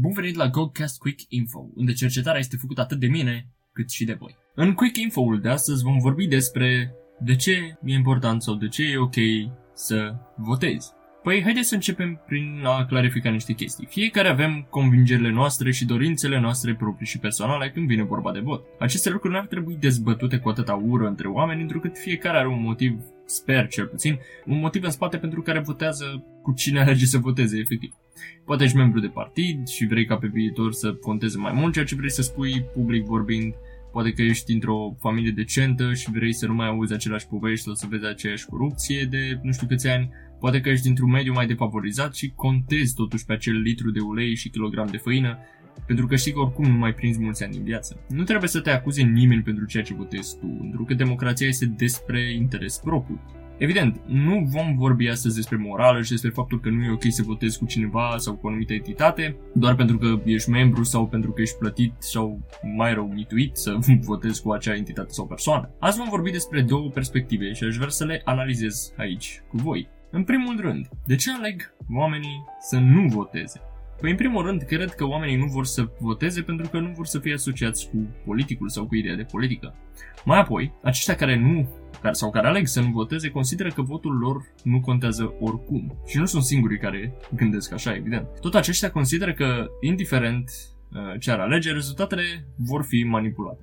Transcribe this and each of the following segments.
Bun venit la Goldcast Quick Info, unde cercetarea este făcută atât de mine cât și de voi. În Quick Info-ul de astăzi vom vorbi despre de ce e important sau de ce e ok să votezi. Păi haideți să începem prin a clarifica niște chestii. Fiecare avem convingerile noastre și dorințele noastre proprii și personale când vine vorba de vot. Aceste lucruri nu ar trebui dezbătute cu atâta ură între oameni, întrucât fiecare are un motiv, sper cel puțin, un motiv în spate pentru care votează cu cine alege să voteze, efectiv. Poate ești membru de partid și vrei ca pe viitor să conteze mai mult ceea ce vrei să spui public vorbind, Poate că ești dintr-o familie decentă și vrei să nu mai auzi același povești sau să vezi aceeași corupție de nu știu câți ani. Poate că ești dintr-un mediu mai defavorizat și contezi totuși pe acel litru de ulei și kilogram de făină, pentru că știi că oricum nu mai prinzi mulți ani în viață. Nu trebuie să te acuze nimeni pentru ceea ce votezi tu, pentru că democrația este despre interes propriu. Evident, nu vom vorbi astăzi despre morală și despre faptul că nu e ok să votezi cu cineva sau cu o anumită entitate, doar pentru că ești membru sau pentru că ești plătit sau mai rău mituit să votezi cu acea entitate sau persoană. Azi vom vorbi despre două perspective și aș vrea să le analizez aici cu voi. În primul rând, de ce aleg oamenii să nu voteze? Păi, în primul rând, cred că oamenii nu vor să voteze pentru că nu vor să fie asociați cu politicul sau cu ideea de politică. Mai apoi, aceștia care nu care, sau care aleg să nu voteze consideră că votul lor nu contează oricum. Și nu sunt singurii care gândesc așa, evident. Tot aceștia consideră că, indiferent uh, ce ar alege, rezultatele vor fi manipulate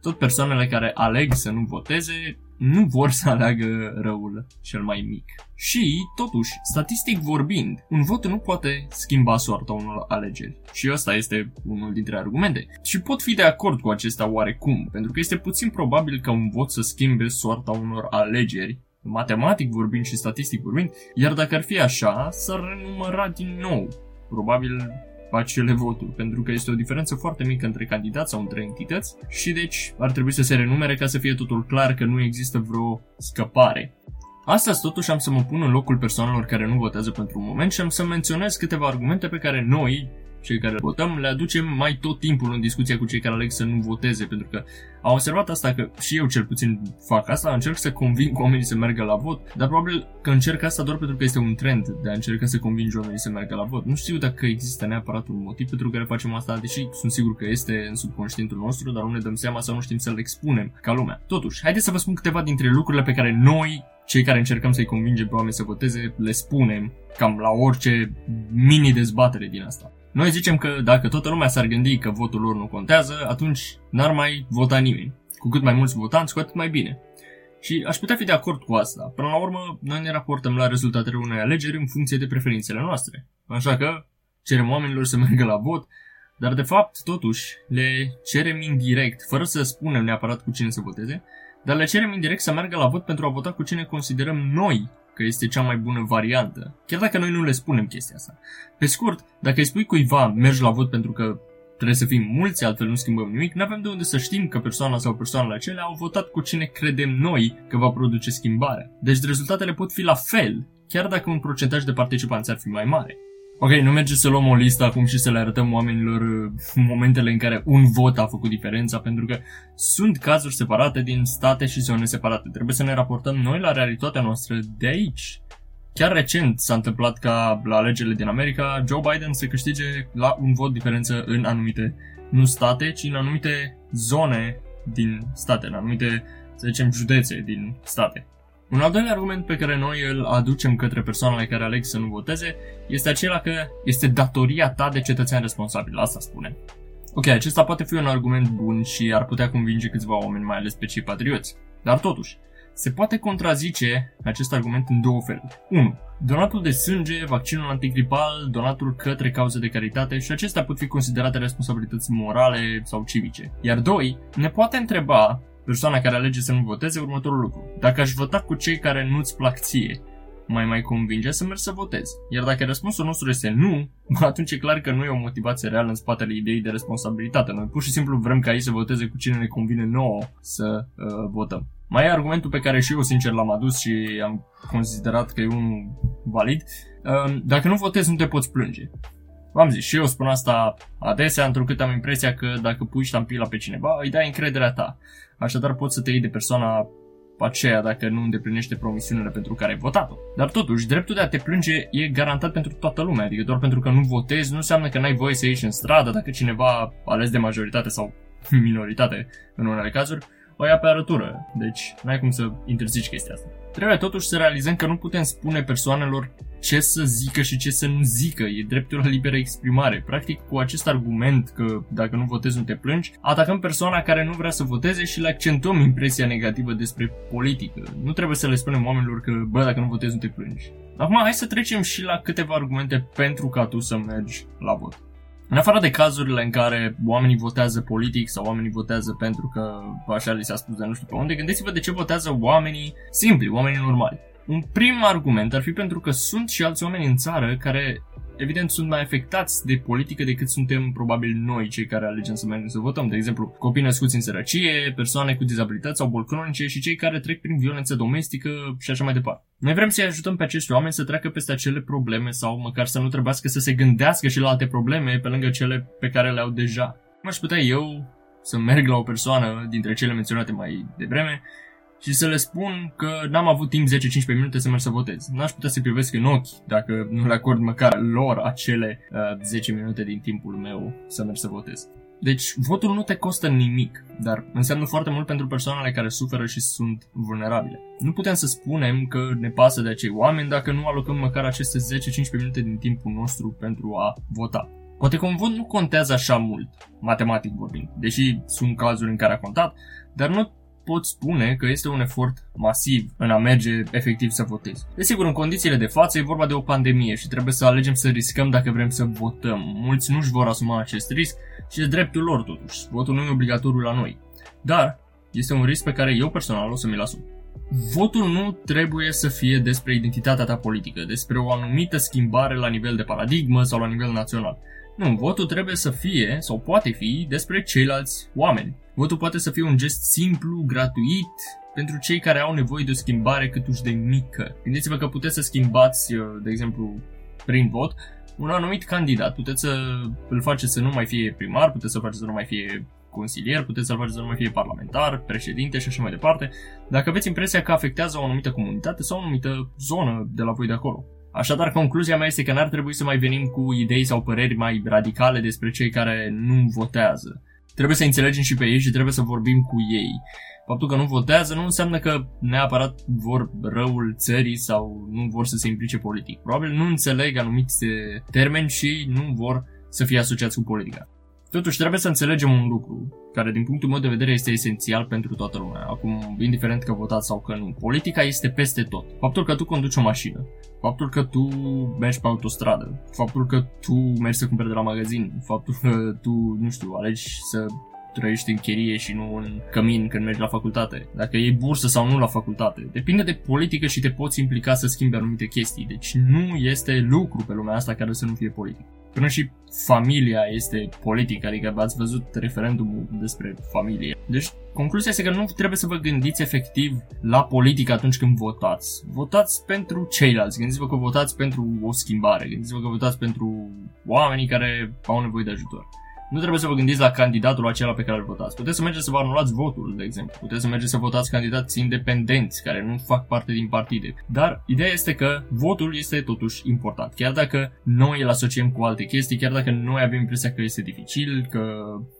tot persoanele care aleg să nu voteze nu vor să aleagă răul cel mai mic. Și, totuși, statistic vorbind, un vot nu poate schimba soarta unor alegeri. Și ăsta este unul dintre argumente. Și pot fi de acord cu acesta oarecum, pentru că este puțin probabil ca un vot să schimbe soarta unor alegeri, matematic vorbind și statistic vorbind, iar dacă ar fi așa, s-ar renumăra din nou. Probabil acele voturi, pentru că este o diferență foarte mică între candidați sau între entități și deci ar trebui să se renumere ca să fie totul clar că nu există vreo scăpare. Astăzi totuși am să mă pun în locul persoanelor care nu votează pentru un moment și am să menționez câteva argumente pe care noi, cei care votăm, le aducem mai tot timpul în discuția cu cei care aleg să nu voteze, pentru că am observat asta că și eu cel puțin fac asta, încerc să conving oamenii să meargă la vot, dar probabil că încerc asta doar pentru că este un trend de a încerca să convingi oamenii să meargă la vot. Nu știu dacă există neapărat un motiv pentru care facem asta, deși sunt sigur că este în subconștientul nostru, dar nu ne dăm seama sau nu știm să-l expunem ca lumea. Totuși, haideți să vă spun câteva dintre lucrurile pe care noi cei care încercăm să-i convingem pe oameni să voteze, le spunem cam la orice mini-dezbatere din asta. Noi zicem că dacă toată lumea s-ar gândi că votul lor nu contează, atunci n-ar mai vota nimeni. Cu cât mai mulți votanți, cu atât mai bine. Și aș putea fi de acord cu asta. Până la urmă, noi ne raportăm la rezultatele unei alegeri în funcție de preferințele noastre. Așa că cerem oamenilor să meargă la vot, dar de fapt, totuși, le cerem indirect, fără să spunem neapărat cu cine să voteze, dar le cerem indirect să meargă la vot pentru a vota cu cine considerăm noi că este cea mai bună variantă, chiar dacă noi nu le spunem chestia asta. Pe scurt, dacă îi spui cuiva mergi la vot pentru că trebuie să fim mulți, altfel nu schimbăm nimic, nu avem de unde să știm că persoana sau persoanele acelea au votat cu cine credem noi că va produce schimbarea. Deci rezultatele pot fi la fel, chiar dacă un procentaj de participanți ar fi mai mare. Ok, nu merge să luăm o listă acum și să le arătăm oamenilor uh, momentele în care un vot a făcut diferența, pentru că sunt cazuri separate din state și zone separate. Trebuie să ne raportăm noi la realitatea noastră de aici. Chiar recent s-a întâmplat ca la alegerile din America Joe Biden să câștige la un vot diferență în anumite, nu state, ci în anumite zone din state, în anumite, să zicem, județe din state. Un al doilea argument pe care noi îl aducem către persoanele care aleg să nu voteze este acela că este datoria ta de cetățean responsabil. Asta spune. Ok, acesta poate fi un argument bun și ar putea convinge câțiva oameni, mai ales pe cei patrioți. Dar totuși, se poate contrazice acest argument în două feluri. 1. Donatul de sânge, vaccinul antigripal, donatul către cauze de caritate și acestea pot fi considerate responsabilități morale sau civice. Iar 2. Ne poate întreba persoana care alege să nu voteze următorul lucru. Dacă aș vota cu cei care nu-ți plac ție, mai mai convinge să mergi să votezi. Iar dacă răspunsul nostru este nu, atunci e clar că nu e o motivație reală în spatele ideii de responsabilitate. Noi pur și simplu vrem ca ei să voteze cu cine ne convine nouă să uh, votăm. Mai e argumentul pe care și eu sincer l-am adus și am considerat că e unul valid. Uh, dacă nu votezi, nu te poți plânge. V-am zis, și eu spun asta adesea, întrucât am impresia că dacă pui ștampila pe cineva, îi dai încrederea ta. Așadar poți să te iei de persoana aceea dacă nu îndeplinește promisiunile pentru care ai votat-o. Dar totuși, dreptul de a te plânge e garantat pentru toată lumea, adică doar pentru că nu votezi nu înseamnă că n-ai voie să ieși în stradă dacă cineva ales de majoritate sau minoritate în unele cazuri, o ia pe arătură. Deci, n-ai cum să interzici chestia asta. Trebuie totuși să realizăm că nu putem spune persoanelor ce să zică și ce să nu zică. E dreptul la liberă exprimare. Practic, cu acest argument că dacă nu votezi nu te plângi, atacăm persoana care nu vrea să voteze și le accentuăm impresia negativă despre politică. Nu trebuie să le spunem oamenilor că, bă, dacă nu votezi nu te plângi. Acum, hai să trecem și la câteva argumente pentru ca tu să mergi la vot. În afară de cazurile în care oamenii votează politic sau oamenii votează pentru că așa li s-a spus de nu știu pe unde, gândiți-vă de ce votează oamenii simpli, oamenii normali. Un prim argument ar fi pentru că sunt și alți oameni în țară care evident sunt mai afectați de politică decât suntem probabil noi cei care alegem să mergem să votăm. De exemplu, copii născuți în sărăcie, persoane cu dizabilități sau boli cronice și cei care trec prin violență domestică și așa mai departe. Noi vrem să-i ajutăm pe acești oameni să treacă peste acele probleme sau măcar să nu trebuiască să se gândească și la alte probleme pe lângă cele pe care le au deja. Aș putea eu să merg la o persoană dintre cele menționate mai devreme și să le spun că n-am avut timp 10-15 minute să merg să votez. N-aș putea să privesc în ochi dacă nu le acord măcar lor acele uh, 10 minute din timpul meu să merg să votez. Deci, votul nu te costă nimic, dar înseamnă foarte mult pentru persoanele care suferă și sunt vulnerabile. Nu putem să spunem că ne pasă de acei oameni dacă nu alocăm măcar aceste 10-15 minute din timpul nostru pentru a vota. Poate că un vot nu contează așa mult, matematic vorbind, deși sunt cazuri în care a contat, dar nu pot spune că este un efort masiv în a merge efectiv să votezi. Desigur, în condițiile de față e vorba de o pandemie și trebuie să alegem să riscăm dacă vrem să votăm. Mulți nu-și vor asuma acest risc și e dreptul lor totuși. Votul nu e obligatoriu la noi. Dar este un risc pe care eu personal o să mi-l asum. Votul nu trebuie să fie despre identitatea ta politică, despre o anumită schimbare la nivel de paradigmă sau la nivel național. Nu, votul trebuie să fie, sau poate fi, despre ceilalți oameni. Votul poate să fie un gest simplu, gratuit, pentru cei care au nevoie de o schimbare câtuși de mică. Gândiți-vă că puteți să schimbați, uh, de exemplu, prin vot, un anumit candidat. Puteți să îl faceți să nu mai fie primar, puteți să faceți să nu mai fie consilier, puteți să-l faceți să nu mai fie parlamentar, președinte și așa mai departe, dacă aveți impresia că afectează o anumită comunitate sau o anumită zonă de la voi de acolo. Așadar, concluzia mea este că n-ar trebui să mai venim cu idei sau păreri mai radicale despre cei care nu votează. Trebuie să înțelegem și pe ei și trebuie să vorbim cu ei. Faptul că nu votează nu înseamnă că neapărat vor răul țării sau nu vor să se implice politic. Probabil nu înțeleg anumiți termeni și nu vor să fie asociați cu politica. Totuși, trebuie să înțelegem un lucru, care din punctul meu de vedere este esențial pentru toată lumea, acum, indiferent că votați sau că nu. Politica este peste tot. Faptul că tu conduci o mașină, faptul că tu mergi pe autostradă, faptul că tu mergi să cumperi de la magazin, faptul că tu, nu știu, alegi să trăiești în chirie și nu în cămin când mergi la facultate, dacă e bursă sau nu la facultate. Depinde de politică și te poți implica să schimbi anumite chestii. Deci nu este lucru pe lumea asta care să nu fie politic. Până și familia este politică, adică ați văzut referendumul despre familie. Deci, concluzia este că nu trebuie să vă gândiți efectiv la politică atunci când votați. Votați pentru ceilalți, gândiți-vă că votați pentru o schimbare, gândiți-vă că votați pentru oamenii care au nevoie de ajutor. Nu trebuie să vă gândiți la candidatul acela pe care îl votați. Puteți să mergeți să vă anulați votul, de exemplu. Puteți să mergeți să votați candidați independenți care nu fac parte din partide. Dar ideea este că votul este totuși important. Chiar dacă noi îl asociem cu alte chestii, chiar dacă noi avem impresia că este dificil, că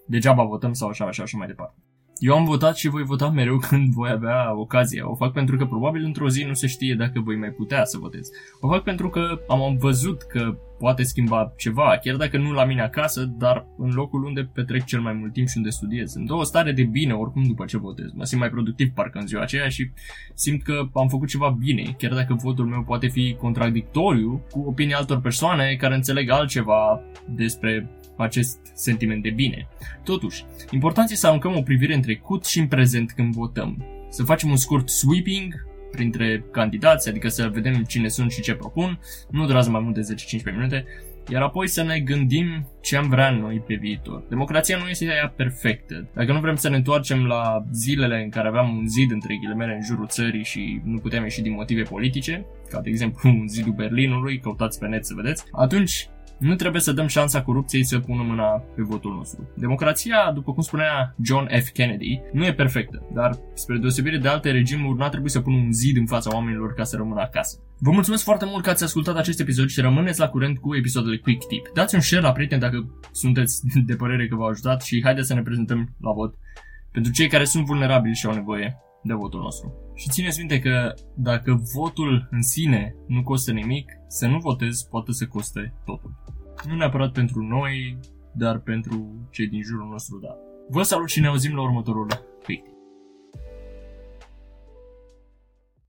degeaba votăm sau așa, așa, așa mai departe. Eu am votat și voi vota mereu când voi avea ocazia. O fac pentru că probabil într-o zi nu se știe dacă voi mai putea să votez. O fac pentru că am văzut că poate schimba ceva, chiar dacă nu la mine acasă, dar în locul unde petrec cel mai mult timp și unde studiez. Îmi dă o stare de bine oricum după ce votez. Mă simt mai productiv parcă în ziua aceea și simt că am făcut ceva bine, chiar dacă votul meu poate fi contradictoriu cu opinia altor persoane care înțeleg altceva despre acest sentiment de bine. Totuși, important este să aruncăm o privire în trecut și în prezent când votăm. Să facem un scurt sweeping printre candidați, adică să vedem cine sunt și ce propun, nu durează mai mult de 10-15 minute, iar apoi să ne gândim ce am vrea noi pe viitor. Democrația nu este aia perfectă. Dacă nu vrem să ne întoarcem la zilele în care aveam un zid între ghilimele în jurul țării și nu puteam ieși din motive politice, ca de exemplu un zidul Berlinului, căutați pe net să vedeți, atunci Nu trebuie să dăm șansa corupției să pună mâna pe votul nostru. Democrația, după cum spunea John F. Kennedy, nu e perfectă, dar spre deosebire de alte regimuri, nu a trebuit să pună un zid în fața oamenilor ca să rămână acasă. Vă mulțumesc foarte mult că ați ascultat acest episod și rămâneți la curent cu episoadele Quick Tip. Dați un share la prieteni dacă sunteți de părere că v-au ajutat și haideți să ne prezentăm la vot pentru cei care sunt vulnerabili și au nevoie de votul nostru. Și țineți minte că dacă votul în sine nu costă nimic, să nu votezi poate să coste totul. Nu neapărat pentru noi, dar pentru cei din jurul nostru, da. Vă salut și ne auzim la următorul Quick